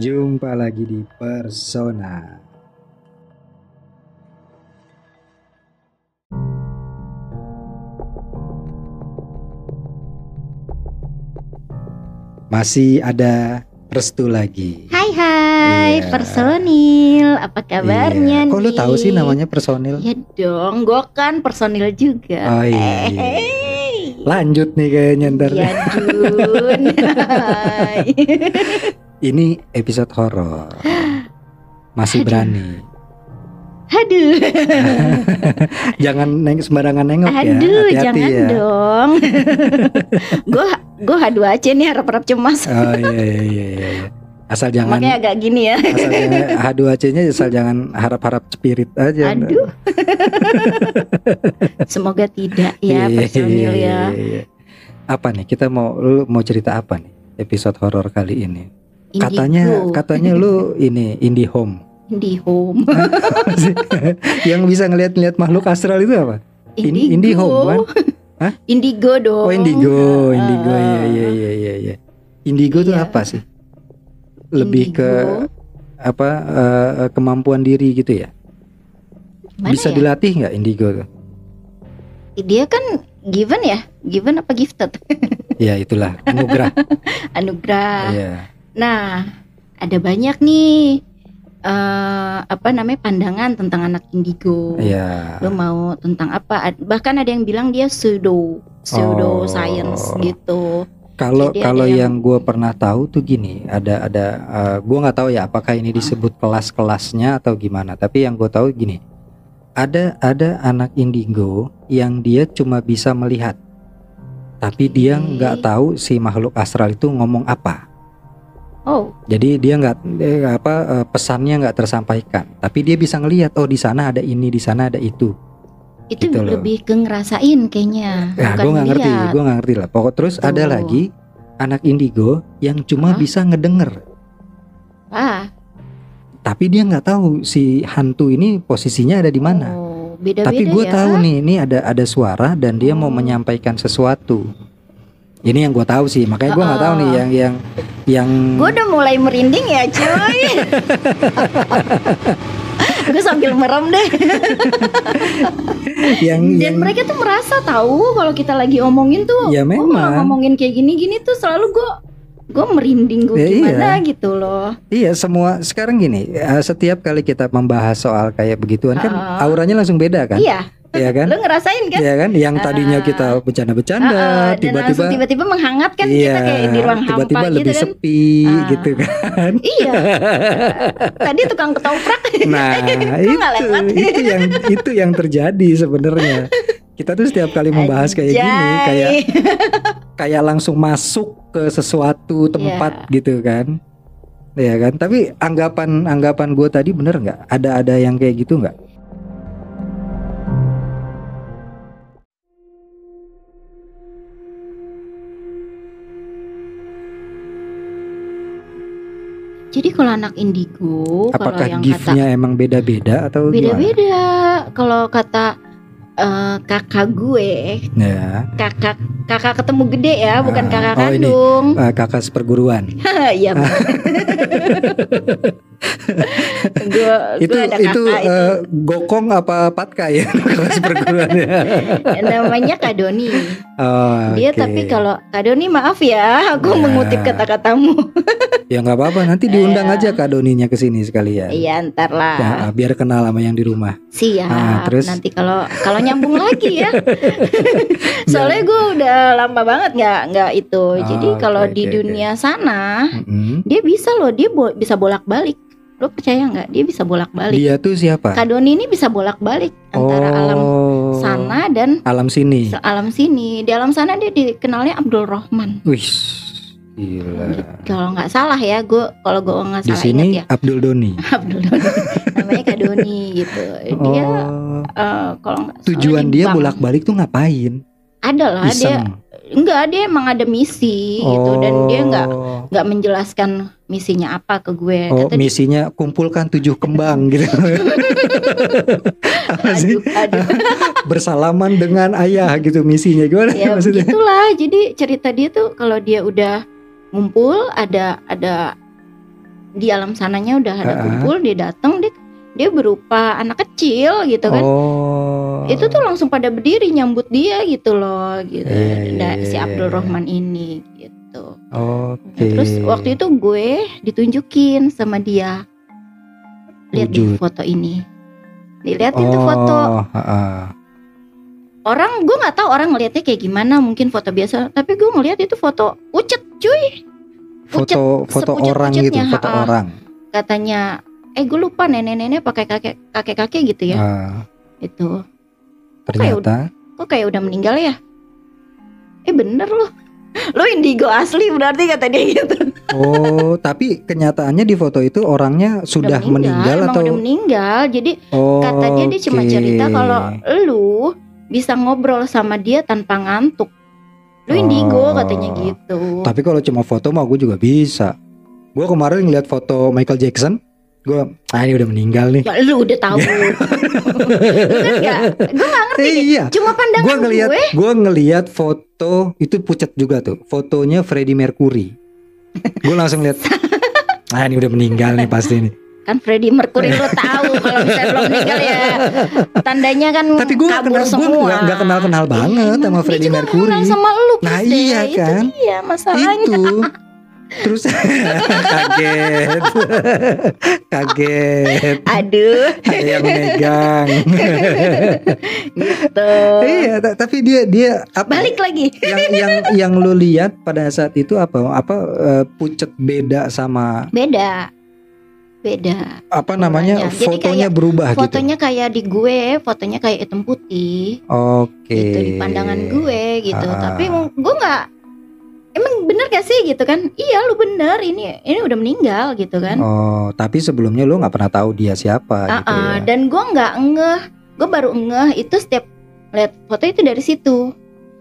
Jumpa lagi di Persona. Masih ada restu lagi. Hai hai, Iya. personil, apa kabarnya Iya. Kok lu nih? tahu sih namanya personil? Ya dong, gue kan personil juga. Oh, iya, iya. Hey. Lanjut nih kayaknya ntar. Ya. Ini episode horor. Masih Aduh. berani. Aduh, Jangan neng sembarangan nengok ya. aduh, jangan ya. dong. Gue gue H2C nih harap-harap cemas. Oh iya iya iya. iya. Asal jangan Makanya agak gini ya. asal jangan H2C-nya asal jangan harap-harap spirit aja. Aduh. Semoga tidak ya Iya, personil iya, ya. iya, iya. Apa nih? Kita mau lu mau cerita apa nih? Episode horor kali ini. Katanya Indigo. katanya lu ini indie home. Indihome. Yang bisa ngeliat-ngeliat makhluk astral itu apa? In- Indihome, kan? Indigo dong. Oh, indigo, indigo. Ah. Iya iya iya iya iya. Indigo tuh Iya. apa sih? Lebih ke Indigo. apa eh, kemampuan diri gitu ya? Mana bisa ya? dilatih nggak indigo tuh? Dia kan given ya, given apa gifted? Ya itulah anugerah. Anugerah. Iya. Nah, ada banyak nih eh apa namanya pandangan tentang anak indigo. Iya. Lo mau tentang apa? Bahkan ada yang bilang dia pseudo pseudo science Oh. gitu. Kalau kalau yang, yang- gue pernah tahu tuh gini, ada ada eh, gue nggak tahu ya apakah ini disebut kelas-kelasnya atau gimana. Tapi yang gue tahu gini, ada ada anak indigo yang dia cuma bisa melihat, tapi dia nggak tahu si makhluk astral itu ngomong apa. Oh, Jadi dia nggak apa eh, pesannya nggak tersampaikan, tapi dia bisa ngelihat oh di sana ada ini, di sana ada itu. itu Gitu loh. lebih ke ngerasain kayaknya. Ya, gue nggak ngerti, gue nggak ngerti lah. Pokok terus ada Tuh. lagi anak indigo yang cuma Hah? bisa ngedenger, Ah, tapi dia nggak tahu si hantu ini posisinya ada di mana. Oh, beda-beda tapi gue ya. tahu nih, ini ada ada suara dan dia mau Oh. menyampaikan sesuatu. Ini yang gue tahu sih, makanya gue nggak tahu nih Oh. yang yang yang Gue udah mulai merinding ya cuy Gue sambil merem deh yang Dan yang mereka tuh merasa tahu kalau kita lagi omongin tuh ya "Oh, memang ngomongin kayak gini-gini tuh selalu gue gue merinding gue Ya, gimana iya. gitu loh Iya semua sekarang gini eh, setiap kali kita membahas soal kayak begituan kan Ah. auranya langsung beda kan, Iya Iya kan? lo ngerasain kan Iya kan? Yang tadinya Ah. kita bercanda-bercanda, Ah, ah, Dan tiba-tiba tiba-tiba menghangatkan iya, kita kayak di ruang tiba-tiba hampa lebih gitu kan sepi Ah. gitu kan. Iya Tadi tukang ketoprak Nah, itu itu yang itu yang terjadi sebenarnya. Kita tuh setiap kali membahas kayak gini Anjay. kayak kayak langsung masuk ke sesuatu tempat Iya. gitu kan. Iya kan? Tapi anggapan anggapan gue tadi bener nggak? Ada ada yang kayak gitu nggak? Jadi kalau anak indigo Kalau Apakah giftnya emang beda-beda atau? Beda-beda Kalau kata eh, kakak gue Ya, kakak kakak ketemu gede ya bukan Ah, kakak oh, ini. kandung eh, kakak seperguruan. iya gue itu ada itu kakak eh, gokong apa patka ya kakak seperguruan ya. itu namanya Kak Doni Oh, dia tapi kalau Kak Doni maaf ya aku Ya. mengutip kata-katamu ya nggak apa-apa nanti diundang Iya. aja kak Doninya ke sini sekalian. iya ntar lah Ya, biar kenal sama yang di rumah. siap Ah, terus? nanti kalau kalau nyambung lagi ya soalnya gue udah lama banget nggak nggak itu jadi Oh, kalau oke, di oke, dunia sana Mm-mm. dia bisa loh dia bo- bisa bolak-balik lo percaya nggak dia bisa bolak-balik Dia tuh siapa? Kak Doni ini bisa bolak-balik antara alam Oh, sana dan alam sini. alam sini. Di alam sana dia dikenalnya Abdul Rahman. Wih, gila. Kalau nggak salah ya, gue kalau gue nggak Di salah sini ingat ya Abdul Doni. Abdul Doni. Namanya Kak Doni gitu. Dia Oh, eh, kalau nggak salah tujuan di dia bank. bolak-balik tuh ngapain? Ada lah dia enggak dia emang ada misi gitu dan dia nggak Oh. nggak menjelaskan misinya apa ke gue. Oh, Kata dia, misinya kumpulkan tujuh kembang gitu. Aduh, aduh. Bersalaman dengan ayah gitu misinya gimana ya maksudnya? begitulah. Jadi cerita dia tuh kalau dia udah ngumpul ada ada di alam sananya udah ada Ah. kumpul dia datang dia dia berupa anak kecil gitu kan Oh. itu tuh langsung pada berdiri nyambut dia gitu loh gitu iya, Da- si Abdul. Rahman ini gitu Oke. terus waktu itu gue ditunjukin sama dia lihat di foto ini dilihat oh, itu foto heeh. Orang gue nggak tahu orang ngelihatnya kayak gimana mungkin foto biasa tapi gue ngelihat itu foto ucet cuy. Foto foto sepucet- orang gitu, foto ha-ha. orang. katanya eh gue lupa nenek-nenek pakai kakek kakek kakek gitu ya. Ah, itu ternyata kok kayak udah meninggal ya? Eh bener loh lo indigo asli berarti kata dia gitu. Oh, tapi kenyataannya di foto itu orangnya sudah Udah meninggal, emang atau udah meninggal. Jadi oh, kata dia dia cuma oke. cerita kalau lu bisa ngobrol sama dia tanpa ngantuk lu Oh. indigo katanya gitu Tapi kalau cuma foto mah gue juga bisa. Gue kemarin ngeliat foto Michael Jackson, gue ah ini udah meninggal nih. ya lu udah tahu Lu kan gue nggak ngerti Eh, iya. cuma pandangan Gue ngeliat, gue gue ngeliat foto itu pucat juga tuh, fotonya Freddie Mercury. Gue langsung lihat, ah ini udah meninggal nih pasti nih. Kan Freddie Mercury lo tahu kalau misalnya belum meninggal ya tandanya kan Tapi gue gak kabur kenal, gue semua gak, gak kenal kenal Iya, banget sama Freddie juga Mercury. kenal sama lu Nah, deh. iya kan? itu dia masalahnya Itu terus kaget, kaget. aduh Ada yang megang. gitu iya, ta- tapi dia dia apa? balik lagi Yang yang yang lu lihat pada saat itu apa? Apa eh, pucet beda sama beda beda apa namanya? Warnanya. Fotonya kayak berubah fotonya kayak di gue fotonya kayak hitam putih gitu. Oke. gitu di pandangan gue gitu Ah. tapi gue nggak emang bener gak sih gitu kan iya lu bener ini ini udah meninggal gitu kan Oh, tapi sebelumnya lu nggak pernah tahu dia siapa Ah, gitu ah, ya. dan gue nggak ngeh gue baru ngeh itu setiap lihat foto itu dari situ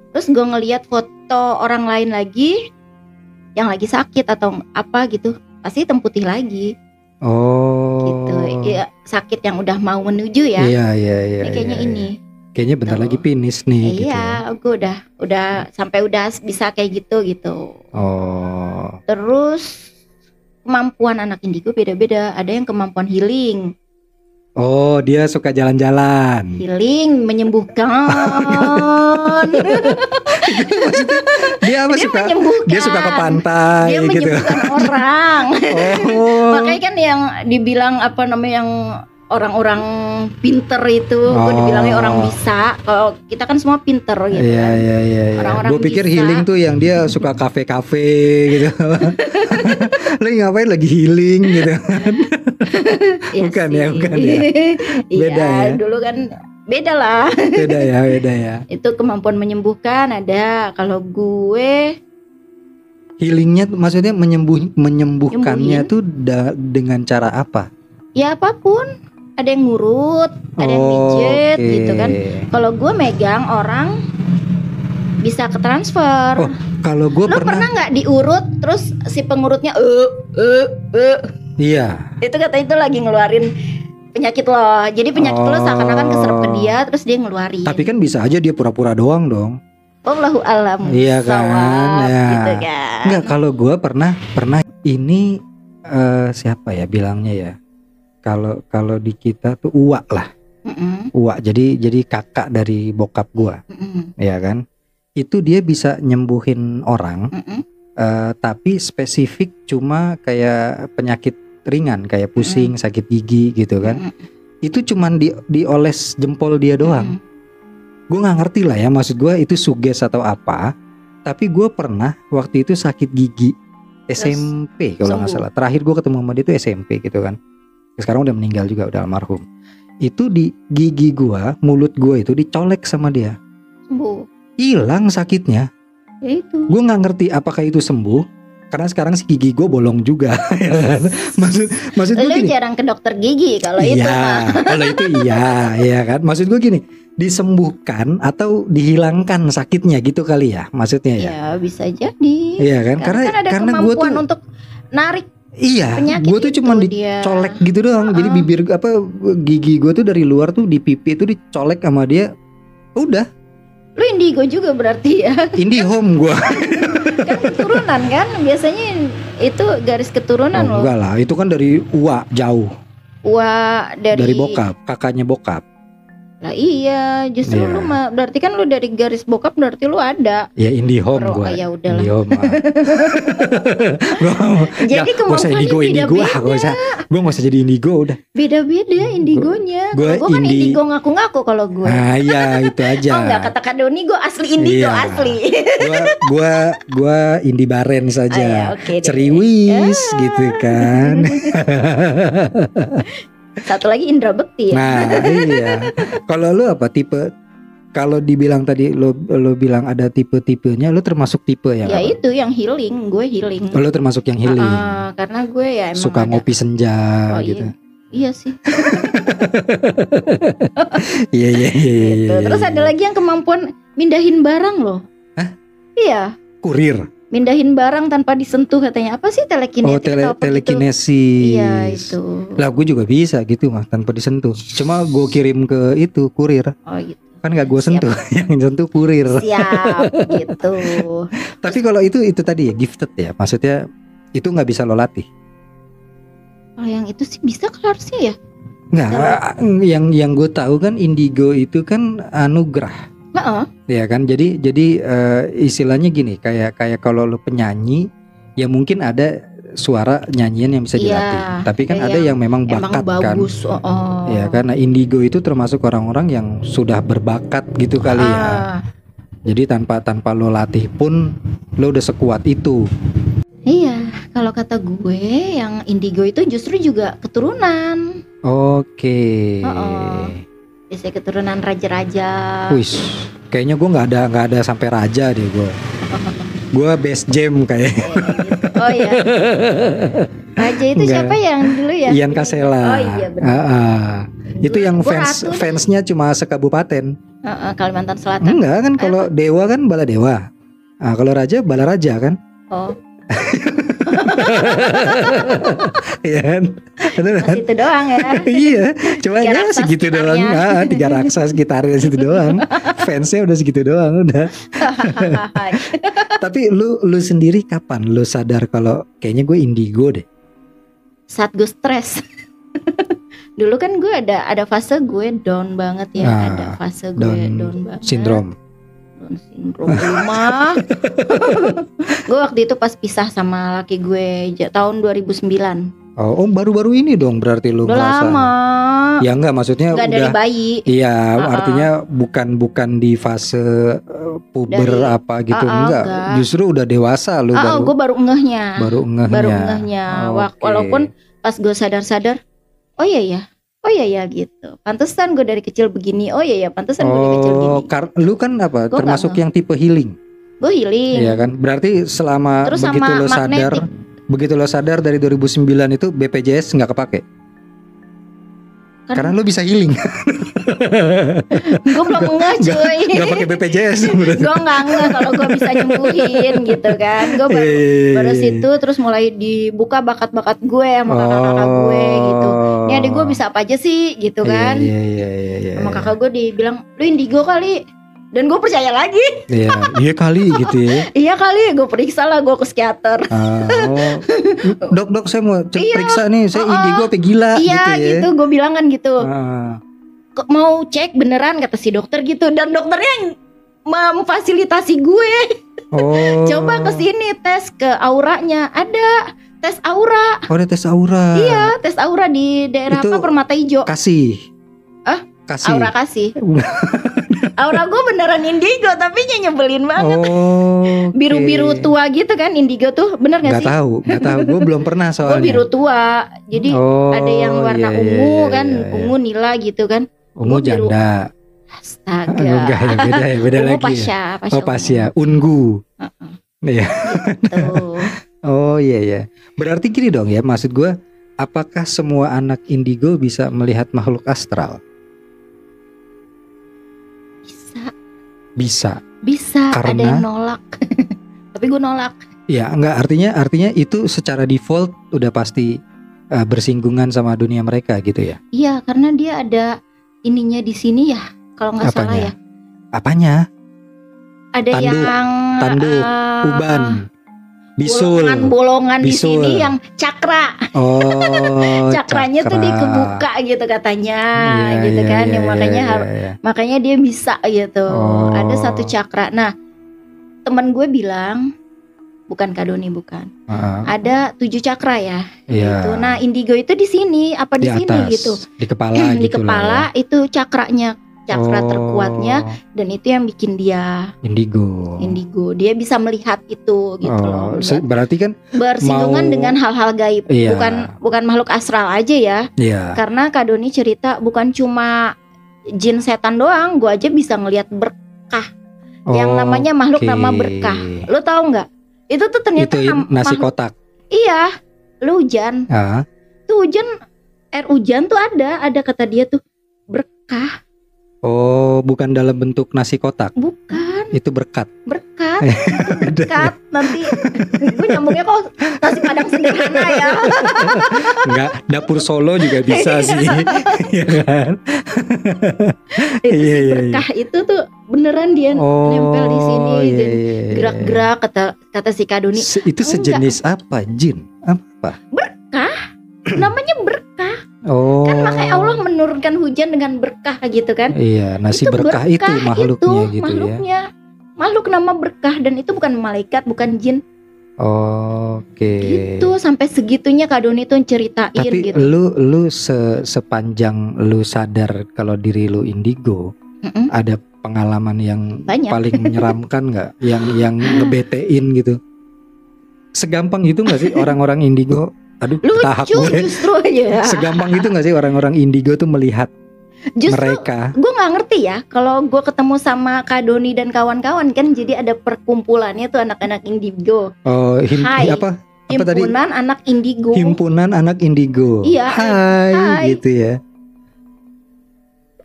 terus gue ngeliat foto orang lain lagi yang lagi sakit atau apa gitu pasti hitam putih lagi Oh. gitu ya sakit yang udah mau menuju ya Iya, iya, iya. ini kayaknya iya, ini iya. Kayaknya bentar Tuh. lagi finish nih gitu. ya. iya gue udah udah sampai udah bisa kayak gitu gitu Oh. terus kemampuan anak indigo beda-beda ada yang kemampuan healing Oh, dia suka jalan-jalan. healing menyembuhkan Dia apa dia suka? menyembuhkan Dia suka ke pantai dia gitu. menyembuhkan orang Oh. makanya kan yang dibilang apa namanya yang orang-orang pinter itu gue Oh. dibilangnya orang bisa kalau kita kan semua pinter gitu Iya kan iya iya. iya. Orang-orang Gue pikir bisa. healing tuh yang dia suka kafe-kafe gitu. Lagi ngapain lagi healing gitu. Iya Bukan sih. ya, bukan ya. Iya, Beda ya. dulu kan beda lah Beda ya, beda ya. itu kemampuan menyembuhkan ada kalau gue Healingnya maksudnya menyembuh menyembuhkannya Nyembuhin. tuh da- dengan cara apa? ya apa pun ada yang ngurut ada yang mijet Oke. gitu kan kalau gue megang orang bisa ke transfer Oh, Kalau gue pernah, pernah nggak diurut terus si pengurutnya eh eh eh iya. itu katanya itu lagi ngeluarin penyakit lo jadi penyakit lo seakan-akan keserap ke dia terus dia ngeluarin Tapi kan bisa aja dia pura-pura doang dong. Allahu alam Iya kan, sawab, ya. gitu kan Enggak, kalau gue pernah pernah ini eh, siapa ya bilangnya ya? Kalau kalau di kita tuh uak lah, Mm-mm, uak. Jadi jadi kakak dari bokap gua, mm-mm, ya kan? Itu dia bisa nyembuhin orang, mm-mm. eh, tapi spesifik cuma kayak penyakit ringan, kayak pusing, sakit gigi gitu kan? Mm-mm, Itu cuman di dioles jempol dia doang. mm-mm. gue nggak ngerti lah ya maksud gue itu suges atau apa tapi gue pernah waktu itu sakit gigi SMP kalau nggak salah terakhir gue ketemu sama dia itu SMP gitu kan sekarang udah meninggal juga udah almarhum. Itu di gigi gue mulut gue itu dicolek sama dia. Sembuh. Hilang sakitnya. Ya itu. Gue nggak ngerti apakah itu sembuh karena sekarang si gigi gue bolong juga ya kan? maksud maksud gue lu gini. jarang ke dokter gigi kalau itu mah Iya, kalau itu iya, iya kan. Maksud gue gini, disembuhkan atau dihilangkan sakitnya gitu kali ya, maksudnya ya. ya bisa jadi. Iya kan, karena kan ada karena gue tuh untuk narik iya, gue tuh itu cuma dia. dicolek gitu doang. Jadi Heeh. bibir apa gigi gue tuh dari luar tuh di pipi itu dicolek sama dia. Udah, lu indigo juga berarti ya indie home gue. kan keturunan kan biasanya itu garis keturunan Oh, loh. enggak lah, itu kan dari Ua jauh Wah dari, dari bokap, kakaknya bokap. Lah iya, justru Iya. lu mah berarti kan lu dari garis bokap berarti lu ada. Ya IndiHome Bro, gua. ah, ya udahlah. IndiHome. ah. Gua Jadi usah kemampuannya indigo indigo ah, beda-beda. gak usah. Gua usah jadi indigo udah. Beda-beda indigonya. gua Kalau gua kan indi- indigo ngaku-ngaku kalau gue. Nah, iya itu aja. Oh enggak kata Kadoni gue asli indigo Iya. asli. gua gua gua Indi Baren Ah, ya, saja. deh. Ceriwis Ah. gitu kan. Satu lagi Indra Bekti ya. Nah, iya. Kalau lu apa tipe kalau dibilang tadi lo lo bilang ada tipe-tipenya, lu termasuk tipe yang ya apa? itu yang healing, gue healing. Oh, lu termasuk yang healing. Ah, karena gue ya emang Suka ada- ngopi senja Oh, gitu. Iya sih. Iya iya iya iya. Gitu. iya, Terus iya. ada lagi yang kemampuan mindahin barang loh. Hah? Iya, kurir. Mindahin barang tanpa disentuh katanya. Apa sih telekinetik Oh, tele gitu? telekinesis. Iya itu. Lah gue juga bisa gitu mah tanpa disentuh. Cuma gue kirim ke itu kurir. Oh gitu. Kan gak gue sentuh, yang sentuh kurir. Siap gitu. Tapi kalau itu itu tadi ya gifted ya, maksudnya itu nggak bisa lo latih. Kalau yang itu sih bisa kan harusnya ya. Nggak, yang yang gue tahu kan indigo itu kan anugerah, Heeh. ya kan. Jadi jadi eh, istilahnya gini, kayak kayak kalau lo penyanyi, ya mungkin ada suara nyanyian yang bisa Iya, dilatih. Tapi kan ada ada yang, memang Emang bakat kan. bagus. Oh, oh. Ya karena indigo itu termasuk orang-orang yang sudah berbakat gitu kali ya. Ah, Jadi tanpa tanpa lo latih pun lo udah sekuat itu. Iya, kalau kata gue yang indigo itu justru juga keturunan. Oke. Oh-oh. Biasanya keturunan raja-raja. Wis, kayaknya gue nggak ada nggak ada sampai raja deh gue. Gue best jam kayak Kayak gitu. Oh iya. Raja itu Enggak. siapa yang dulu ya? Ian Kasela. Oh iya benar. Ah, ah. Itu yang fans ratu fansnya cuma sekabupaten. Heeh, Kalimantan Selatan. Enggak kan kalau dewa kan bala dewa. Ah kalau raja bala raja kan? Oh, Iya kan? Kan? itu doang ya. iya, cuma ya segitu doang. Ah, tiga raksa sekitarnya situ doang. Fansnya udah segitu doang udah. Tapi lu lu sendiri kapan lu sadar kalau kayaknya gue indigo deh? Saat gue stres. Dulu kan gue ada ada fase gue down banget ya, Ah, ada fase gue Down down, banget. Sindrom. Down syndrome gue waktu itu pas pisah sama laki gue tahun 2009. Oh, oh, baru-baru ini dong berarti lu Udah ngerasa. lama. Ya enggak maksudnya Enggak dari udah bayi. Iya, Ah, artinya bukan bukan di fase uh, puber Dari- apa gitu Ah, ah, enggak. enggak. Justru udah dewasa lu Ah, baru gue baru ngehnya. baru ngehnya. baru ngehnya. Wak- Oke. Walaupun pas gue sadar-sadar, oh iya ya, oh iya ya gitu. Pantesan gue dari kecil begini. Oh iya ya, pantesan gue dari kecil Oh, begini. kar- lu kan apa? Gua termasuk nggak yang tipe healing, Gue healing. Iya kan? Berarti selama Terus begitu sama lo sadar, magnetik. begitu lo sadar dari 2009 itu BPJS nggak kepake. Kan- Karena lu bisa healing, gue belum ngeh cuy. nggak pakai BPJS. gue nggak ngeh kalau gue bisa nyembuhin gitu kan. Gue baru, Iya, iya, iya, baru situ terus mulai dibuka bakat-bakat gue sama kakak-kakak gue gitu. Ini adik gue bisa apa aja sih gitu. Iya, kan. Iya, iya, iya, iya. Sama kakak gue dibilang lu indigo kali. Dan gue percaya lagi. Iya, iya kali gitu ya. Iya kali, gue periksa lah gue ke psikiater. Ah, oh. Dok, dok, saya mau cek Iya. periksa nih. Saya Oh, indigo apa gila iya gitu ya. gitu, gue bilang kan gitu. Ah, Kok mau cek beneran kata si dokter gitu. Dan dokternya yang memfasilitasi gue. oh. Coba ke sini tes ke auranya. Ada tes aura. Oh, ada tes aura. Iya, tes aura di daerah Itu- apa Permata Hijau. Kasih. Ah? Kasih. Aura kasih. aura gue beneran indigo tapi nyebelin banget. Oh. Biru-biru tua gitu kan indigo tuh. Bener gak Nggak sih? tahu, nggak tahu. Gue belum pernah Gue soalnya. biru tua. Jadi Oh, ada yang warna iya, iya, ungu iya, kan, iya, iya. ungu nila gitu kan. Ungu gua biru. janda. Astaga. Enggak ya, beda ya, beda ungu lagi. ya. pasya, pasya Oh, pas ya. Ungu. Heeh. Iya. Tuh. Oh iya iya. Berarti gini dong ya, maksud gue, apakah semua anak indigo bisa melihat makhluk astral? Bisa, Bisa. bisa. Ada Karena? yang nolak. Tapi gue nolak. Ya, enggak artinya artinya itu secara default udah pasti eh, bersinggungan sama dunia mereka gitu ya. Iya, karena dia ada ininya di sini ya. Kalau nggak salah ya. Apanya? Ada Tanduk, yang tanduk, eh, Uban. Bisul. bolongan-bolongan di sini yang cakra. Oh, Cakranya tuh cakra. dikebuka gitu katanya, Iya, gitu iya, kan. yang iya, makanya har- iya. makanya dia bisa gitu. Oh. Ada satu cakra. Nah, teman gue bilang bukan Kadoni bukan. Heeh, Ada tujuh cakra ya. Iya. Gitu. Nah, indigo itu di sini apa di, di sini atas, gitu. di kepala di gitu kepala itu cakranya, cakra Oh, terkuatnya dan itu yang bikin dia indigo. indigo. Dia bisa melihat itu gitu loh. Oh, se- berarti kan bersinggungan mau- dengan hal-hal gaib. Iya. bukan bukan makhluk astral aja ya. Ya karena Kak Doni cerita bukan cuma jin setan doang gua aja bisa ngelihat berkah. Yang namanya makhluk nama berkah. Lu tahu nggak? Itu tuh ternyata itu nasi kotak. iya lu hujan. Ah, tuh hujan air hujan tuh ada ada kata dia tuh berkah oh, bukan dalam bentuk nasi kotak. bukan Itu berkat. berkat itu berkat nanti gue nyambungnya kok nasi padang sederhana ya Enggak, dapur Solo juga bisa sih. Iya kan? itu Iya, iya, iya. berkah itu tuh beneran dia Oh, nempel di sini iya, dan iya, iya. gerak-gerak kata kata si Kadoni Se- itu Enggak. sejenis apa? Jin? Apa? namanya berkah Oh. kan makanya Allah menurunkan hujan dengan berkah gitu kan Iya, nasi Itu berkah, itu makhluknya itu, gitu makhluknya makhluk nama berkah dan itu bukan malaikat bukan jin ya. Oke. gitu sampai segitunya Kak Doni tuh ceritain Tapi gitu lu lu se- sepanjang lu sadar kalau diri lu indigo, Mm-mm. ada pengalaman yang Banyak. paling menyeramkan nggak? Yang yang ngebetein gitu. Segampang itu nggak sih orang-orang indigo? Aduh, tahap lucu justru aja Segampang itu nggak sih orang-orang indigo tuh melihat justru mereka? gue nggak ngerti ya kalau gue ketemu sama Kak Doni dan kawan-kawan kan jadi ada perkumpulannya tuh anak-anak indigo Oh, him- Hai. apa? Apa tadi? himpunan anak indigo Himpunan anak indigo. Iya, Hai, hai. gitu ya.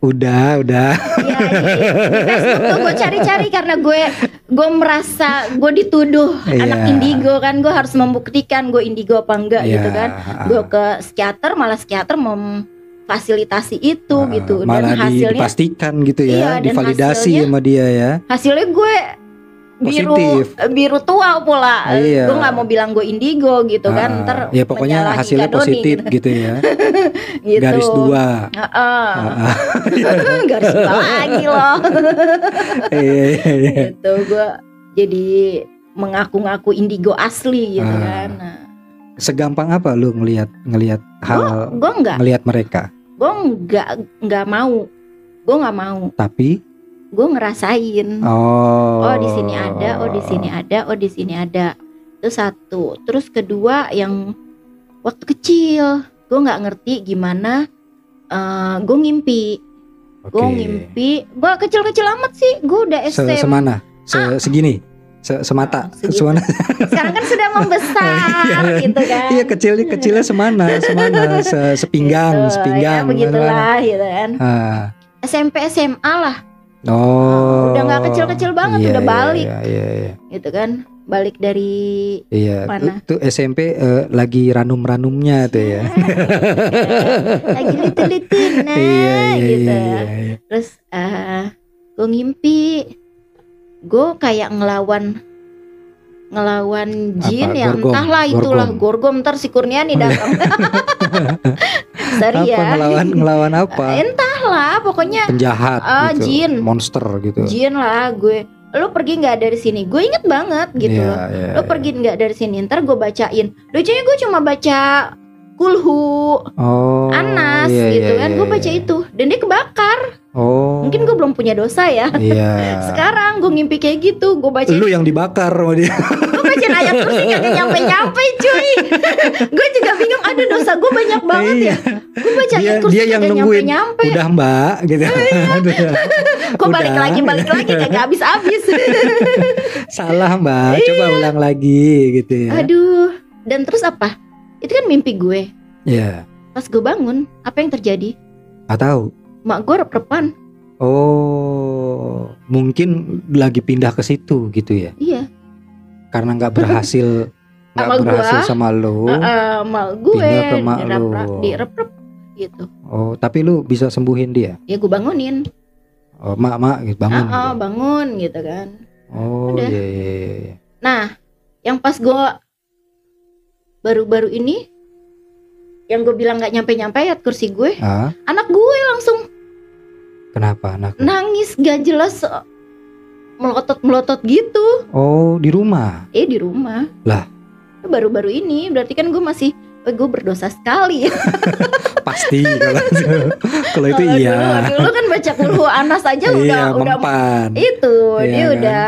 Udah, udah. Iya, tuh gue cari-cari karena gue gue merasa gue dituduh Iya. anak indigo kan gue harus membuktikan gue indigo apa enggak gitu Iya. kan gue ke psikiater malah psikiater memfasilitasi itu Ah, gitu dan malah hasilnya dipastikan gitu ya, Iya, divalidasi hasilnya- sama dia ya. hasilnya gue biru Positif. biru tua pula Iya. gue nggak mau bilang gue indigo gitu kan Ah, ntar ya pokoknya hasilnya Doni positif gitu. gitu ya. Gitu. Garis dua. Ah. garis dua lagi loh Iya, iya, iya. gitu gue jadi mengaku-ngaku indigo asli gitu Ah. kan nah, Segampang apa lu ngelihat ngelihat hal gue nggak ngelihat mereka? gue nggak nggak mau gue nggak mau Tapi gue ngerasain oh oh di sini ada oh di sini ada oh di sini ada itu satu terus kedua yang waktu kecil gue nggak ngerti gimana eh gue ngimpi gue Oke. ngimpi gue kecil-kecil amat sih gue udah Se SMP semana? Se segini? Se semata? Ah, segitu. Semana? sekarang kan sudah membesar Iya, gitu kan Iya kecil kecilnya semana, semana, se sepinggang, Gitu, sepinggang. ya begitulah gitu kan Ah. SMP SMA lah Oh. Udah nggak kecil-kecil banget, Iya, udah iya, balik. Iya, iya, iya. gitu kan balik dari Iya, Mana? tuh SMP eh, lagi ranum-ranumnya tuh ya. lagi litin-litin nah iya, iya, gitu iya, iya, iya. terus eh gue ngimpi gue kayak ngelawan ngelawan jin Apa? yang Gorgom? entahlah itulah Gorgom? gorgom ntar si Kurniani datang sorry Apa ya ngelawan ngelawan apa? Entahlah pokoknya Penjahat Ah, gitu. jin. Monster gitu. jin lah gue lu pergi nggak dari sini gue inget banget gitu loh iya, lu iya. pergi nggak dari sini ntar gue bacain lucunya gue cuma baca kulhu Oh. anas iya, gitu iya, kan iya, gue baca itu dan dia kebakar Oh. mungkin gue belum punya dosa ya Iya. sekarang gue ngimpi kayak gitu gue baca Lu yang dibakar sama dia. Baca ayat kursi kagak nyampe nyampe cuy gue juga bingung ada dosa gue banyak banget ya gue baca Dia- ayat kursi dia yang kagak nyampe nungguin. nyampe Udah Mbak gitu. Udah. kok balik lagi balik lagi kagak habis habis Salah Mbak. Coba ulang lagi gitu ya. aduh dan terus apa itu kan mimpi gue Iya. pas gue bangun apa yang terjadi Gak tahu. mak gue rep-repan Oh, mungkin lagi pindah ke situ gitu ya. iya Karena nggak berhasil nggak Sama gua. berhasil sama lo. Eh, mak gue pindah ke mak direp- direp-rep gitu Oh, tapi lu bisa sembuhin dia. ya gue bangunin Oh, mak mak gitu, bangun. Ah, ah, gitu. bangun gitu kan Oh, iya iya iya. nah yang pas gue baru-baru ini yang gue bilang nggak nyampe-nyampe ya kursi gue, Ah, anak gue langsung kenapa anak? nangis gak jelas melotot-melotot gitu. Oh, di rumah. Eh di rumah. Lah. Baru-baru ini berarti kan gue masih oh, gue berdosa sekali. Pasti kalau kalau itu iya. Dulu, dulu kan baca kulhu anas aja udah iya, udah mempan. itu Iya dia kan? udah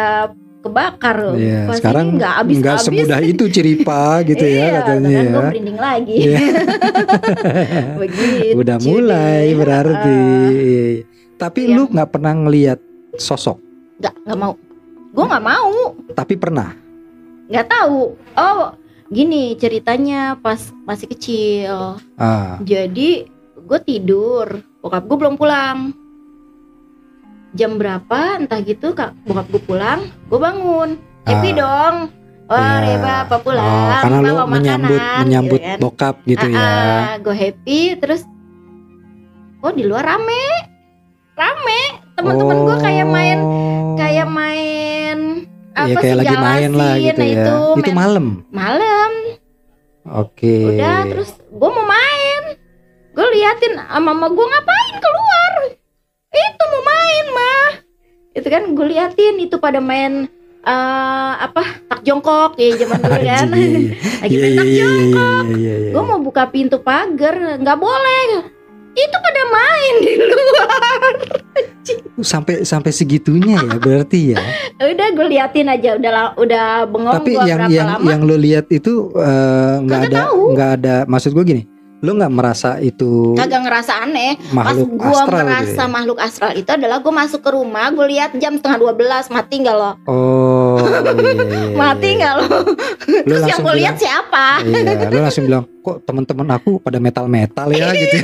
kebakar loh. Iya, sekarang nggak habis nggak semudah itu ciripa gitu ya iya, katanya ya. gue merinding lagi. Iya. Begitu. Udah mulai berarti. Tapi Yang- lu nggak pernah ngelihat sosok, nggak nggak mau. Gue nggak mau. tapi pernah. Nggak tahu. Oh gini ceritanya pas masih kecil. Ah, Jadi gue tidur, bokap gue belum pulang. Jam berapa entah gitu kak bokap gue pulang, gue bangun. Happy Ah. dong. Wah, Iya. Reba apa pulang? oh, karena lu bawa menyambut makanan, menyambut gitu kan. bokap gitu ya. gue happy terus kok di luar rame rame teman-teman gue kayak main Oh. kayak main apa ya kayak sih lagi main lah gitu nah ya. itu, Itu main malam. malam Oke. udah terus gue mau main gue liatin sama mama gue ngapain keluar itu mau main mah itu kan gue liatin itu pada main eh, apa tak jongkok ya zaman dulu kan lagi Iya main iya tak iya jongkok iya iya iya. gue mau buka pintu pagar nggak boleh itu pada main di luar sampai sampai segitunya ya berarti ya. udah gue liatin aja udah udah bengong Tapi gua yang yang lama yang lo lihat itu eh, nggak Kagak ada nggak ada maksud gue gini. Lo nggak merasa itu kagak ngerasa aneh pas makhluk gue astral gitu merasa ya? makhluk astral itu adalah gue masuk ke rumah gue lihat jam setengah 12 mati nggak lo Oh iya, iya, iya, mati iya. nggak lo Lo terus yang bilang, lihat siapa Iya, lo langsung bilang kok teman-teman aku pada metal-metal ya gitu.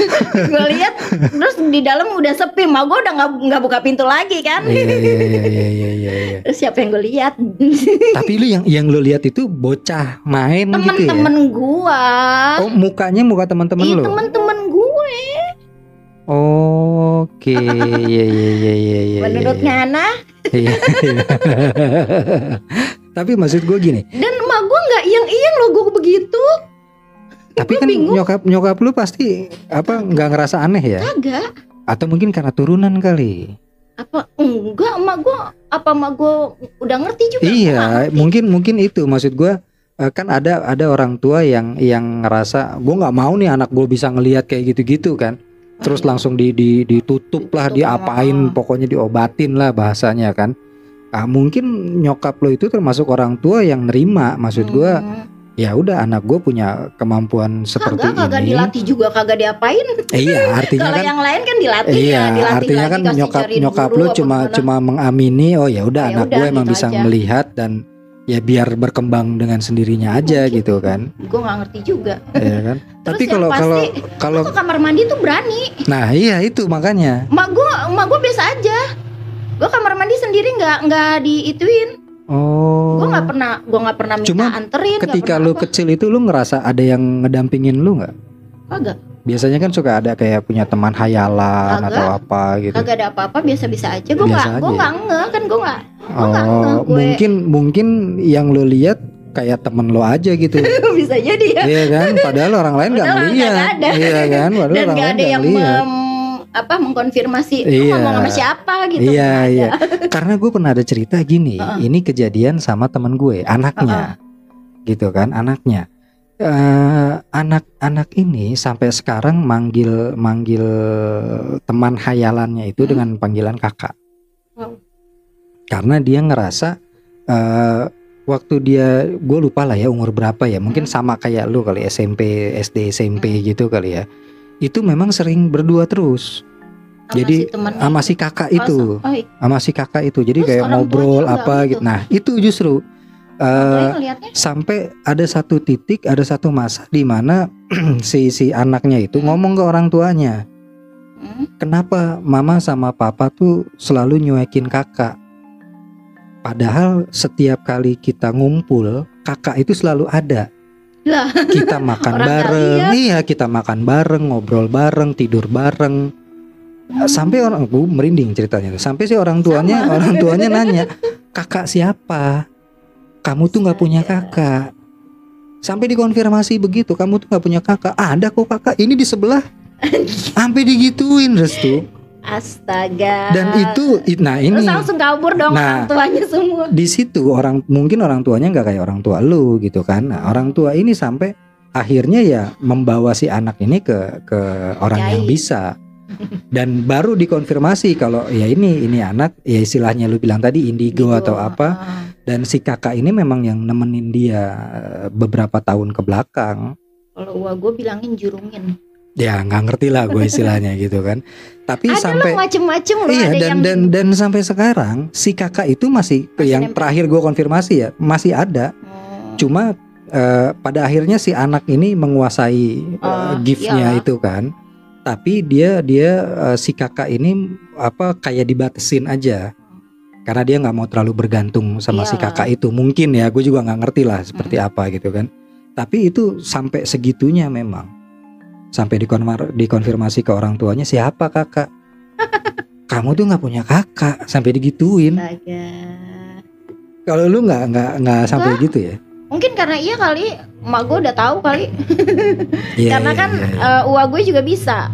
gue lihat terus di dalam udah sepi mah gue udah nggak nggak buka pintu lagi kan Iya iya iya iya iya iya. terus siapa yang gue lihat Tapi lu yang yang lo lihat itu bocah main gitu ya. temen-temen gua Oh, mukanya muka teman-teman Iya lo. temen-temen gue Oke, iya iya iya iya iya. menurut iya, Ngana iya. Tapi maksud gue gini, dan emak gue nggak iyeng-iyeng loh gue begitu tapi kan bingung. nyokap nyokap lu pasti apa nggak ngerasa aneh ya? kagak Atau mungkin karena turunan kali? apa enggak emak gue apa emak gue udah ngerti juga Iya, ngerti. mungkin mungkin itu maksud gue eh, kan ada ada orang tua yang yang ngerasa gue nggak mau nih anak gue bisa ngelihat kayak gitu-gitu kan. Terus langsung di, di ditutup lah, diapain, ah. pokoknya diobatin lah bahasanya kan. Ah, mungkin nyokap lo itu termasuk orang tua yang nerima, maksud gue Hmm. ya udah anak gue punya kemampuan seperti kagak kagak ini. dilatih juga kagak diapain Eh, iya, artinya kalau kan yang lain kan dilatih Iya, ya dilatih artinya lagi, kan nyokap nyokap lu cuma cuma mengamini oh ya udah ya anak gue emang gitu bisa aja. melihat dan ya biar berkembang dengan sendirinya aja Mungkin. gitu kan. gue nggak ngerti juga ya kan. Terus Tapi kalau kalau pasti, kalau ke kamar mandi tuh berani nah iya itu makanya. emak gue emak gue biasa aja gue kamar mandi sendiri nggak nggak diituin Oh. gue nggak pernah gue nggak pernah minta Cuma anterin Ketika lu apa. kecil itu lu ngerasa ada yang ngedampingin lu nggak? kagak Biasanya kan suka ada kayak punya teman hayalan Kagak. atau apa gitu. kagak ada apa-apa biasa-biasa aja gue nggak gue nggak nge kan gue nggak Oh, gue. mungkin mungkin yang lu lihat kayak temen lo aja gitu. bisa jadi ya Iya kan, padahal orang lain nggak ada. Iya kan, padahal dan orang nggak lain ada yang mem- apa mengkonfirmasi Iya. ngomong sama siapa gitu Iya iya. Karena gue pernah ada cerita gini, Heeh. ini kejadian sama temen gue, anaknya, gitu kan, anaknya. Eh, anak-anak ini sampai sekarang manggil manggil teman hayalannya itu Hmm. dengan panggilan kakak. Wow. Karena dia ngerasa eh, waktu dia, gue lupa lah ya umur berapa ya, mungkin Hmm. sama kayak lu kali SMP, SD, SMP gitu kali ya. Itu memang sering berdua terus Jadi, sama si kakak Oh, itu oh, sama si kakak itu jadi Terus kayak ngobrol apa gitu? gitu nah itu justru Ngeliatnya, sampai ada satu titik ada satu masa di mana si si anaknya itu Hmm. ngomong ke orang tuanya. Hmm, kenapa mama sama papa tuh selalu nyuekin kakak? Padahal setiap kali kita ngumpul kakak itu selalu ada. Lah. kita makan Orang bareng. iya kita makan bareng ngobrol bareng tidur bareng. Hmm. sampai orang gue merinding ceritanya sampai si orang tuanya Sama. orang tuanya nanya kakak siapa kamu tuh nggak punya Astaga. kakak sampai dikonfirmasi begitu kamu tuh nggak punya kakak ada kok kakak ini di sebelah sampai digituin restu Astaga. dan itu it- nah Terus ini langsung kabur dong Nah. orang tuanya semua. di situ orang mungkin orang tuanya nggak kayak orang tua lu gitu kan nah, orang tua ini sampai akhirnya ya membawa si anak ini ke ke orang yang bisa dan baru dikonfirmasi kalau ya ini ini anak ya istilahnya lu bilang tadi indigo, Gitu. atau apa Ah. Dan si kakak ini memang yang nemenin dia eh, beberapa tahun ke belakang Kalau gua gue bilangin jurungin. ya nggak ngerti lah gue istilahnya gitu kan tapi Ada sampai macem-macem loh iya ada dan yang dan dan sampai sekarang si kakak itu masih, Masih yang nempel. terakhir gue konfirmasi ya masih ada Hmm. cuma eh, pada akhirnya si anak ini menguasai eh, Oh, giftnya iya. itu kan tapi dia dia eh, si kakak ini apa kayak dibatesin aja karena dia nggak mau terlalu bergantung sama si Iya. kakak itu mungkin ya gue juga nggak ngerti lah seperti Hmm. apa gitu kan tapi itu sampai segitunya memang sampai dikonfir- dikonfirmasi ke orang tuanya siapa kakak kamu tuh nggak punya kakak sampai digituin kalau lu nggak nggak nggak sampai gitu ya Mungkin karena iya kali, emak gue udah tahu kali. Iya, karena iya, kan iya, iya. eh, uak gue juga bisa.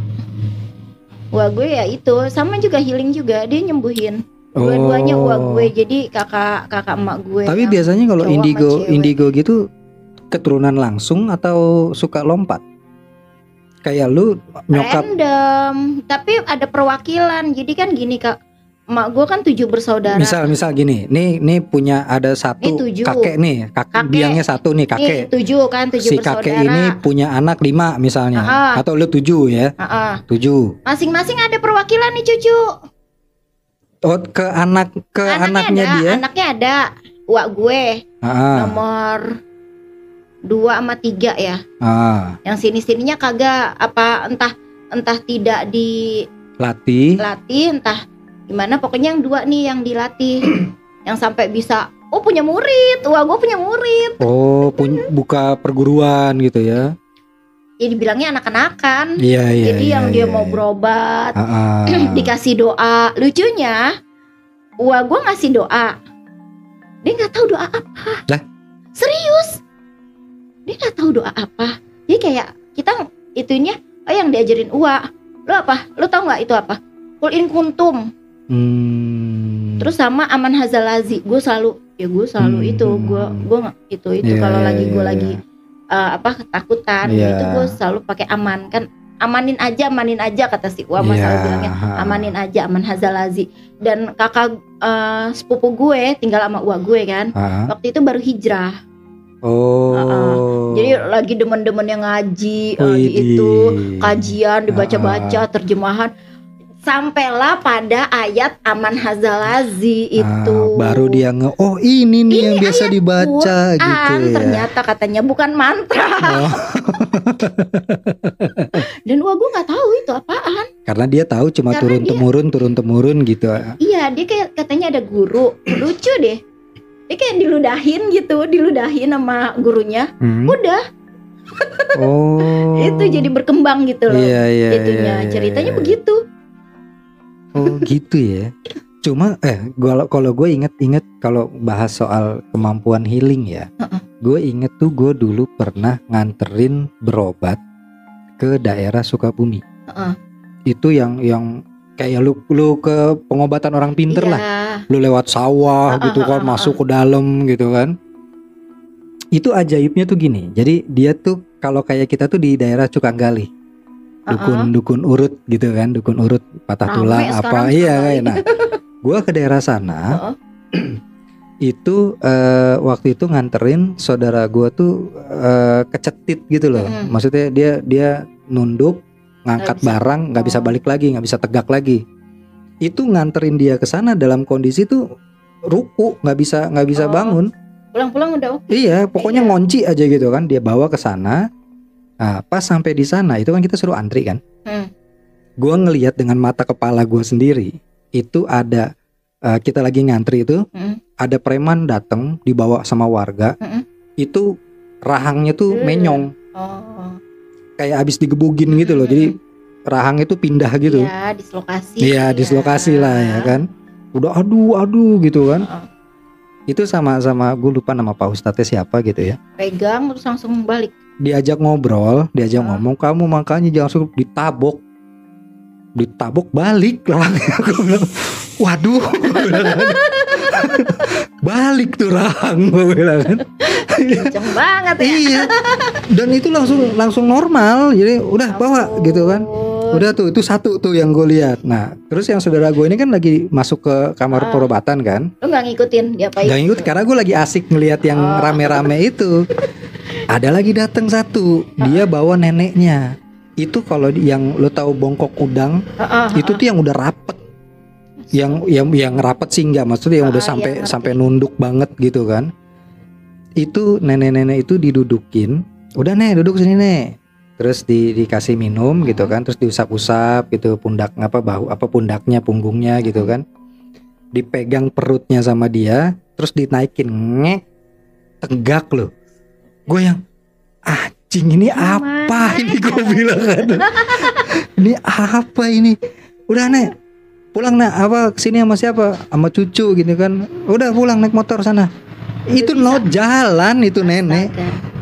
Uak gue ya itu, sama juga healing juga, dia nyembuhin. Dua-duanya Oh. uak gue, jadi kakak kakak emak gue. Tapi biasanya kalau indigo indigo gitu keturunan langsung atau suka lompat? Kayak lu nyokap random, tapi ada perwakilan. Jadi kan gini kak, emak gue kan tujuh bersaudara. misal misal gini, nih nih punya ada satu tujuh. kakek nih, kakek, Kakek. biangnya satu nih Nih kakek. tujuh kan, tujuh Si bersaudara. kakek ini punya anak lima misalnya, Ah. atau lu tujuh ya, Ah, ah. tujuh. Masing-masing ada perwakilan nih cucu. Oh ke anak ke anaknya, ada, dia, anaknya ada. Uak gue ah, nomor dua sama tiga ya. ah, Yang sini-sininya kagak apa entah entah tidak dilatih, latih, entah gimana. Pokoknya yang dua nih yang dilatih, yang sampai bisa. Oh punya murid, wah gue punya murid. oh pun buka perguruan gitu ya? Ya dibilangnya anak-anakan. Iya iya. Jadi iya, yang dia iya, mau iya. berobat, Ah, ah. dikasih doa. Lucunya, wah gue ngasih doa. Dia nggak tahu doa apa. Lah? Serius? Dia nggak tahu doa apa. Jadi kayak kita itunya, oh yang diajarin Uwa. Lo apa? Lo tau nggak itu apa? Kul in kuntum. Hmm. Terus sama aman hazalazi. Gue selalu, ya gue selalu Hmm, itu. hmm, Gue hmm. gue itu itu Iya, kalau iya, lagi gue iya, lagi eh, apa ketakutan Iya. itu gue selalu pakai aman kan. Amanin aja, amanin aja kata si Uwa Iya, selalu bilangnya amanin aja aman hazalazi dan kakak eh, sepupu gue tinggal sama uak gue kan Ah, waktu itu baru hijrah Oh. jadi lagi demen-demen yang ngaji lagi Widih. itu kajian dibaca-baca Ah. terjemahan sampailah pada ayat aman hazalazi Ah, itu baru dia nge oh ini nih Ini yang biasa dibaca gitu An, ya. ternyata katanya bukan mantra Oh, dan uak gue nggak tahu itu apaan karena dia tahu cuma Karena turun dia- temurun turun temurun gitu. iya dia kayak katanya ada guru lucu deh dia kayak diludahin gitu diludahin sama gurunya Hmm. udah Oh. itu jadi berkembang gitu loh Iya iya. itunya iya, iya, ceritanya iya. begitu Oh gitu ya. Cuma eh gua kalau gue inget-inget kalau bahas soal kemampuan healing ya, gue inget tuh gue dulu pernah nganterin berobat ke daerah Sukabumi. Itu yang yang kayak lu lu ke pengobatan orang pinter Iya. lah. Lu lewat sawah gitu kan masuk ke dalam gitu kan. Itu ajaibnya tuh gini. Jadi dia tuh kalau kayak kita tuh di daerah Cukanggali dukun dukun urut gitu kan dukun urut patah Rame tulang apa iya kayak nah gua ke daerah sana Heeh. itu eh, waktu itu nganterin saudara gua tuh eh, kecetit gitu loh Mm-mm. maksudnya dia dia nunduk ngangkat bisa. barang nggak bisa Oh. balik lagi nggak bisa tegak lagi itu nganterin dia ke sana dalam kondisi tuh ruku nggak bisa nggak bisa Oh. bangun pulang-pulang udah oke Iya, pokoknya Iya. ngunci aja gitu kan. Dia bawa ke sana. Nah, pas sampai di sana itu kan kita suruh antri kan. Hmm. Gua ngelihat dengan mata kepala gua sendiri itu ada eh, kita lagi ngantri itu Hmm. ada preman datang dibawa sama warga. Mm-mm. Itu rahangnya tuh Hmm. menyong oh kayak habis digebugin gitu loh. Jadi rahang itu pindah gitu. ya dislokasi Iya, dislokasi lah ya kan. Udah aduh aduh gitu kan. Heeh. itu sama sama gue lupa nama Pak Ustadznya siapa gitu ya pegang terus langsung balik diajak ngobrol diajak Ah. ngomong kamu makanya jangan suka ditabok. Ditabok balik lah. Gua bilang, waduh. Balik tuh rahang gue bilang kan. Kenceng banget ya. Iya. Dan itu langsung langsung normal. Jadi udah bawa gitu kan. Ampun. udah tuh itu satu tuh yang gue lihat. Nah terus yang saudara gue ini kan lagi masuk ke kamar Ah. perobatan kan. Lu nggak ngikutin dia apa Gak ngikut karena gue lagi asik ngelihat yang Oh. rame-rame itu. Ada lagi datang satu, dia bawa neneknya. Itu kalau yang lo tahu bongkok udang, itu tuh yang udah rapet. Yang yang yang rapet sih enggak maksudnya yang udah Ah, sampai iya, sampai nunduk banget gitu kan. Itu nenek-nenek itu didudukin, udah nih duduk sini nih. Terus di, dikasih minum gitu kan, terus diusap-usap gitu pundak apa bahu apa pundaknya, punggungnya gitu kan. Dipegang perutnya sama dia, terus dinaikin ngek tegak loh. Gue yang anjing ini apa ini gue bilang kan. ini apa ini? Udah nek pulang nak apa ke sini sama siapa sama cucu gitu kan udah pulang naik motor sana itu bisa. no jalan itu nenek Astaga.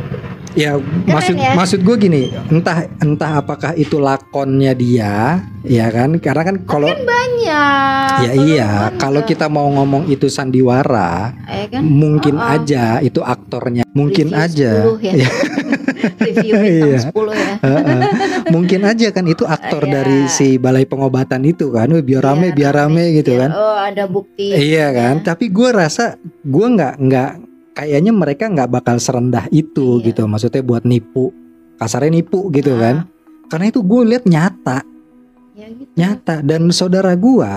Ya maksud ya. maksud gue gini entah entah apakah itu lakonnya dia ya kan? Karena kan kalau banyak. Ya Kalau iya. kan kalau kita mau ngomong itu sandiwara Eh, kan? mungkin Oh, oh. aja itu aktornya. Mungkin Review aja. 10 ya. Ya, review Iya. 10 ya. Heeh. mungkin aja kan itu aktor Iya. dari si balai pengobatan itu kan. Biar rame Iya, biar rame. gitu Iya, kan. Oh ada bukti. Iya kan, tapi gue rasa gue nggak nggak kayaknya mereka nggak bakal serendah itu Iya. gitu. Maksudnya buat nipu, kasarnya nipu gitu Ah, kan. Karena itu gue lihat nyata, ya gitu. nyata. Dan saudara gue,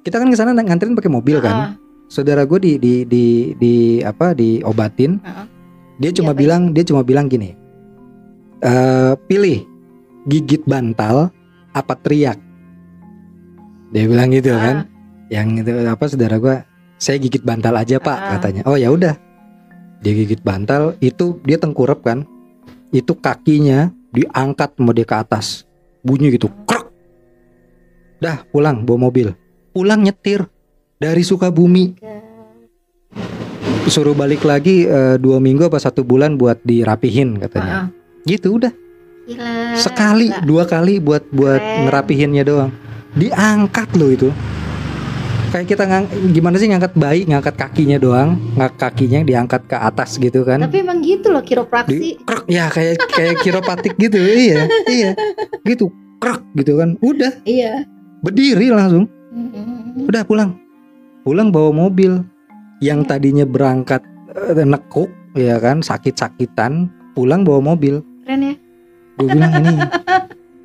kita kan ke sana nganterin pakai mobil kan. Ah, Saudara gue di di di di apa diobatin. Ah. Dia cuma Diapain? bilang dia cuma bilang gini, "Eh, pilih gigit bantal apa teriak. Dia bilang gitu kan yang itu apa saudara gua saya gigit bantal aja pak Ah. katanya. Oh ya udah. Dia gigit bantal itu dia tengkurap kan. Itu kakinya diangkat sama dia ke atas. Bunyi gitu krek dah pulang bawa mobil. Pulang nyetir dari Sukabumi. Suruh balik lagi eh, dua minggu apa satu bulan buat dirapihin katanya. Ah, gitu udah. Gila. Sekali Gila. dua kali buat buat Keren. ngerapihinnya doang. Diangkat loh itu kayak kita ngang, gimana sih ngangkat bayi ngangkat kakinya doang ngangkat kakinya diangkat ke atas gitu kan? Tapi emang gitu loh di kiropraksi krek ya kayak kayak kiropatik gitu iya iya. Gitu krek gitu kan udah. Iya. Berdiri langsung. Udah pulang. Pulang bawa mobil. Yang tadinya berangkat eh, nekuk ya kan sakit-sakitan pulang bawa mobil. Keren ya. Gue bilang ini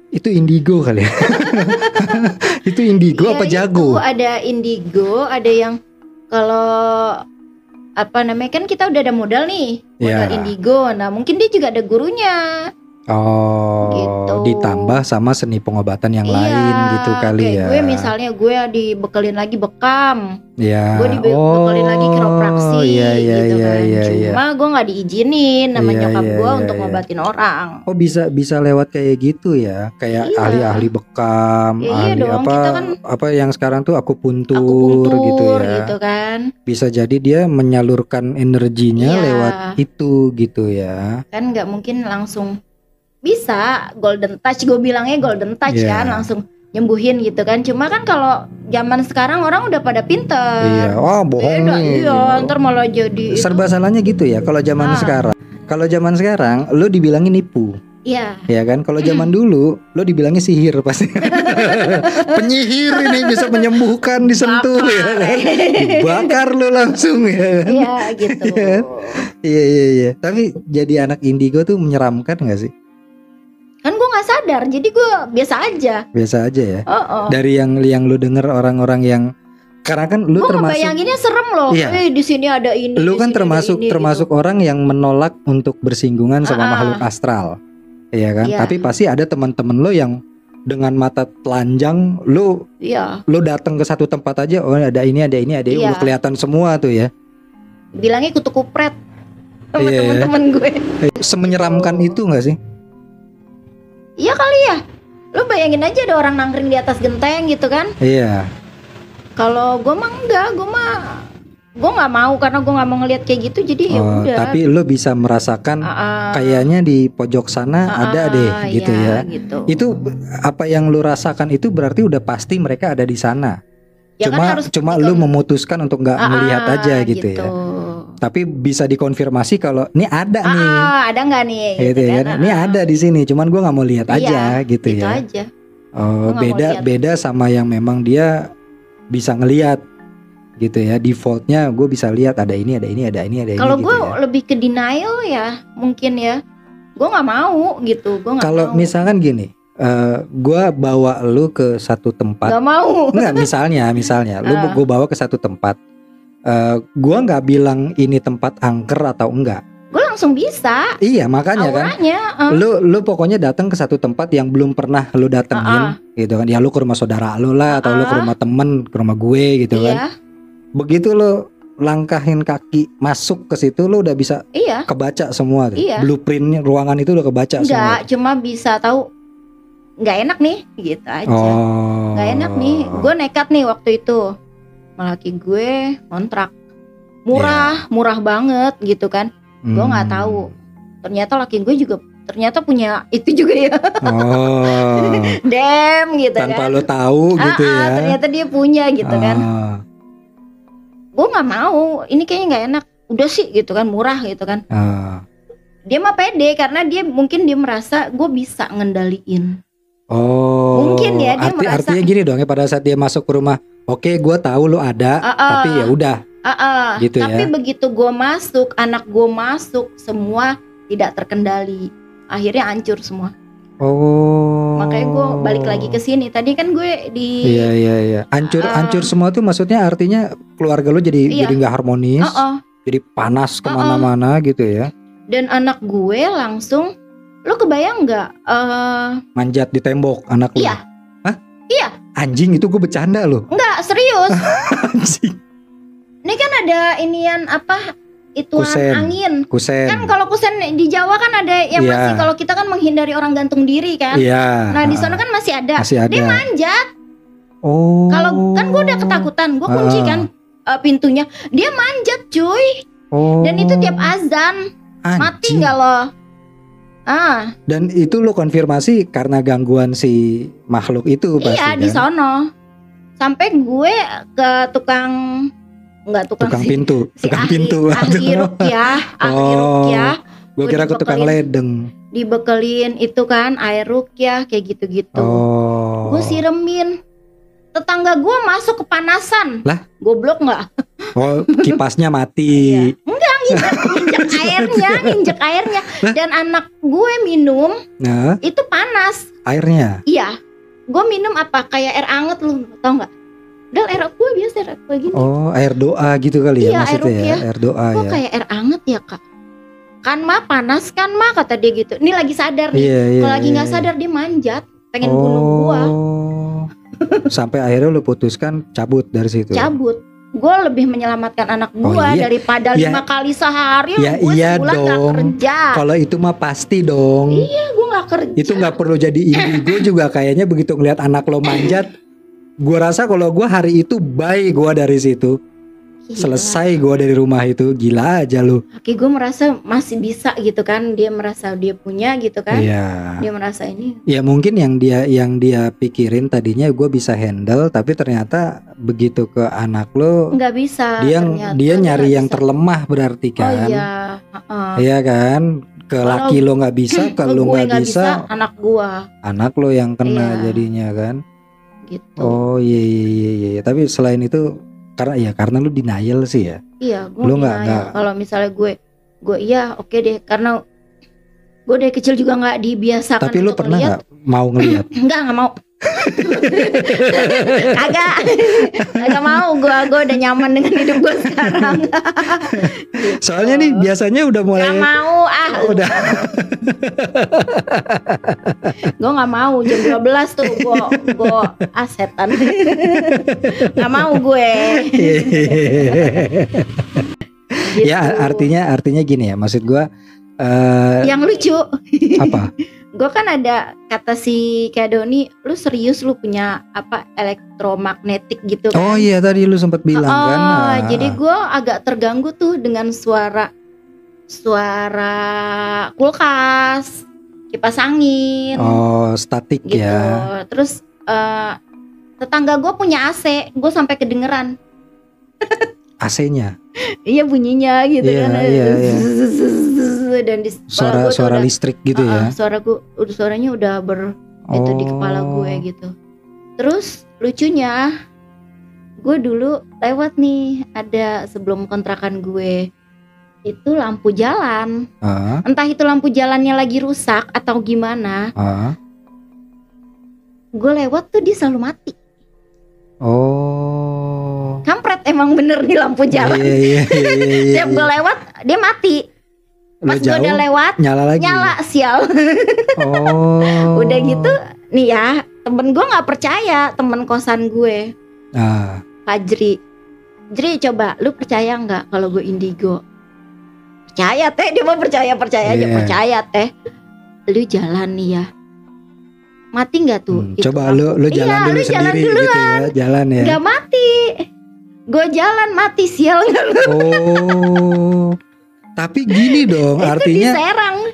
itu indigo kali ya? Itu indigo Iya, apa itu jago? ada indigo ada yang kalau apa namanya kan kita udah ada modal nih modal Ya. indigo. Nah mungkin dia juga ada gurunya oh Gitu. ditambah sama seni pengobatan yang Iya, lain gitu kali ya gue misalnya gue dibekelin lagi bekam ya gue dibekelin lagi kiropraksi iya iya gitu iya kan iya iya cuma gue nggak diizinin sama Iya, nyokap iya, gue iya, untuk iya. ngobatin orang Oh bisa bisa lewat kayak gitu ya, kayak Iya. ahli-ahli bekam, Ya iya ahli dong, apa kita kan- apa yang sekarang tuh aku gitu puntur ya. gitu kan Bisa jadi dia menyalurkan energinya Iya. lewat itu gitu ya. kan nggak mungkin langsung bisa golden touch gue bilangnya golden touch Iya. kan langsung nyembuhin gitu kan cuma kan kalau zaman sekarang orang udah pada pinter Iya, oh bohong Beda, nih. iya ntar malah jadi itu- Serba salahnya gitu ya kalau zaman Ah. sekarang. Kalau zaman sekarang lo dibilangin nipu, iya ya kan? Kalau zaman dulu lo dibilangnya sihir pasti. Penyihir ini bisa menyembuhkan disentuh Bakar. ya kan. Dibakar lo langsung ya kan. iya gitu Iya. Iya iya iya. Tapi jadi anak indigo tuh menyeramkan gak sih? Sadar jadi gue biasa aja Biasa aja ya. oh, oh. Dari yang yang lu denger orang-orang yang karena kan lu gue termasuk ngebayanginnya serem loh Iya. eh di sini ada ini lu kan termasuk ini, gitu. termasuk orang yang menolak untuk bersinggungan sama Ah. makhluk astral. Iya kan? Iya. Tapi pasti ada teman-teman lo yang dengan mata telanjang lu gitu. iya lu datang ke satu tempat aja oh ada ini ada ini ada ini Iya. udah kelihatan semua tuh ya. bilangnya kutu kupret sama Iya, iya. temen-temen gue Semenyeramkan itu gak sih? Iya kali ya lu bayangin aja ada orang nangkring di atas genteng gitu kan Iya. Kalau gue mah enggak, gue mah gue nggak mau karena gue nggak mau ngelihat kayak gitu jadi ya Oh, udah tapi lu bisa merasakan ah. kayaknya di pojok sana Ah, ada deh gitu iya, ya. gitu. Itu apa yang lu rasakan itu berarti udah pasti mereka ada di sana. Ya kan cuma harus cuma lu memutuskan untuk nggak melihat aja gitu, ya. Tapi bisa dikonfirmasi kalau ini ada nih. ah, ada nggak nih Gitu ya kan. Ini ah. ada di sini, cuman gua nggak mau lihat Iya, aja gitu itu ya. aja Oh, nggak beda beda sama yang memang dia bisa ngelihat gitu ya. Defaultnya gue bisa lihat ada ini, ada ini, ada ini, ada ini. kalau gitu gue ya. lebih ke denial ya mungkin ya gue nggak mau gitu gue nggak Kalau misalkan gini, eh gua bawa lu ke satu tempat nggak mau Enggak, misalnya, misalnya, lu Ah. gue bawa ke satu tempat. Eh gua nggak bilang ini tempat angker atau enggak. gue langsung bisa Iya, makanya kan. auranya ah. Lu lu pokoknya datang ke satu tempat yang belum pernah lu datengin, gitu kan. Ya lu ke rumah saudara lu lah atau lu ke Ah. rumah temen, ke rumah gue gitu kan. iya Begitu lu langkahin kaki masuk ke situ lu udah bisa iya kebaca semua tuh. Iya. Blueprintnya ruangan itu udah kebaca semua. Enggak, cuma bisa tahu nggak enak nih, gitu aja. Oh. Nggak enak nih. Gue nekat nih waktu itu. Laki gue kontrak murah, murah banget gitu kan. Gue nggak Hmm. tahu. Ternyata laki gue juga ternyata punya itu juga ya. Oh. Dem gitu Tanpa kan. lu tahu gitu Ah, ah, ya. ternyata dia punya gitu kan. Ah, Gue nggak mau. Ini kayaknya nggak enak. Udah sih gitu kan, murah gitu kan. ah. Dia mah pede karena dia mungkin dia merasa gue bisa ngendaliin. Oh. Mungkin ya, dia arti, merasa- Artinya gini dong ya pada saat dia masuk ke rumah, oke gua tahu lu ada, Ah, ah. tapi ya udah. Ah, ah. Gitu Tapi ya. begitu gue masuk, anak gue masuk, semua tidak terkendali. Akhirnya hancur semua. Oh. Makanya gue balik lagi ke sini. Tadi kan gue di, Iya iya iya. Hancur Ah. hancur semua tuh maksudnya artinya keluarga lu jadi Iya. jadi nggak harmonis, Oh, oh. jadi panas ke mana-mana gitu ya. dan anak gue langsung, lo kebayang nggak? eh Manjat di tembok anak lu. Iya. Hah? Iya. Anjing itu gue bercanda loh. nggak serius. Anjing. Ini kan ada inian apa? Ituan Kusen. angin. Kusen. Kan kalau kusen di Jawa kan ada yang Iya. masih kalau kita kan menghindari orang gantung diri kan. Iya. Nah di sana kan masih ada. masih ada. Dia manjat. Oh. Kalau kan gue udah ketakutan, gue kunci Ah. kan eh, pintunya. Dia manjat cuy. Oh. Dan itu tiap azan. Mati Anjing. nggak lo? Ah, Dan itu lo konfirmasi karena gangguan si makhluk itu pasti iya kan? di sono. Sampai gue ke tukang nggak tukang, tukang sih, pintu, si tukang ahli, pintu. ahli rukyah, ahli Oh, rukyah Gue Gue kira ke tukang ledeng. dibekelin itu kan air rukyah kayak gitu-gitu. Oh. Gue siremin. Tetangga gue masuk kepanasan. Lah? Goblok nggak? Oh, kipasnya mati. Iya. Enggak nginjek, nginjek airnya, nginjek airnya. Dan anak gue minum Nah, itu panas. airnya. Iya. Gue minum apa kayak air anget lu tau nggak? Dal air gue biasa air gue gini. Oh, air doa gitu kali ya Iya, air maksudnya ya, rukyah. air doa Kok ya. kayak air anget ya kak? Kan mah panas kan mah kata dia gitu. Ini lagi sadar nih. Iya, iya. Kalau lagi nggak iya. sadar dia manjat, pengen bunuh gua, Oh. Sampai akhirnya lu putuskan cabut dari situ. cabut. Gue lebih menyelamatkan anak Oh, gua iya. daripada Ya. lima kali sehari. Ya, gue iya sebulan dong. kerja. Kalau itu mah pasti dong. Iya, gue nggak kerja. itu nggak perlu jadi indigo juga kayaknya begitu ngeliat anak lo manjat gua rasa kalau gua hari itu bye gua dari situ Gila. selesai gua dari rumah itu gila aja lu Oke, gue merasa masih bisa gitu kan. Dia merasa dia punya gitu kan. iya Dia merasa ini. ya mungkin yang dia yang dia pikirin tadinya gua bisa handle tapi ternyata begitu ke anak lo nggak bisa. dia ternyata. dia nyari yang bisa. terlemah berarti Oh kan iya. heeh. Iya kan ke Kalau- laki lo nggak bisa ke lo gue nggak bisa, anak gua anak lo yang kena Iya. jadinya kan gitu. Oh iya iya iya iya. Tapi selain itu karena ya karena lu denial sih ya. Iya, gue Lu nggak- nggak- Kalau misalnya gue, gue iya oke deh karena gue dari kecil juga nggak dibiasakan. Tapi lu pernah nggak mau ngelihat? Enggak, nggak mau. Agak, agak mau gue, gue udah nyaman dengan hidup gue sekarang. Soalnya nih biasanya udah mulai Gak mau ah, udah gue nggak mau jam 12 tuh gue, gue ah setan. Nggak mau gue. Gitu. ya artinya artinya gini ya. Maksud gua eh Yang lucu, apa? Gue kan ada kata si Kadoni lu serius lu punya apa elektromagnetik gitu kan Oh iya tadi lu sempat bilang oh, kan. ah. jadi gue agak terganggu tuh dengan suara suara kulkas kipas angin Oh statik gitu ya. terus eh, tetangga gue punya AC gue sampai kedengeran AC-nya. iya bunyinya gitu Iya, kan iya, iya. dan di Suara gua tuh suara udah- listrik gitu Ah, ya. suara gue udah suaranya udah ber itu di kepala Oh. gue gitu terus lucunya gue dulu lewat nih ada sebelum kontrakan gue itu lampu jalan Ah, entah itu lampu jalannya lagi rusak atau gimana ah. gue lewat tuh dia selalu mati Oh. kampret emang bener nih lampu jalan Iya iya iya iya. iya, tiap gue iya. lewat dia mati pas gue udah lewat nyala lagi. nyala sial Oh. udah gitu nih ya temen gue nggak percaya temen kosan gue Ah, Fajri Jri coba lu percaya nggak kalau gue indigo percaya teh dia mau percaya percaya aja Iya. percaya teh lu jalan nih ya mati nggak tuh hmm, itu coba lu lu lampu? jalan iya, dulu lu jalan sendiri dulu gitu ya, jalan ya. nggak mati gue jalan mati sial nggak lu Oh. Tapi gini dong, artinya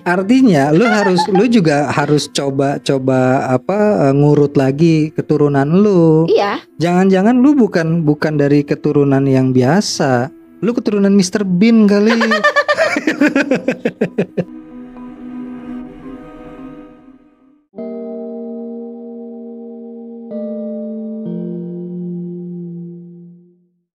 artinya lu harus lu juga harus coba coba apa eh, ngurut lagi keturunan lu. iya Jangan-jangan lu bukan bukan dari keturunan yang biasa. Lu keturunan Mr. Bean kali.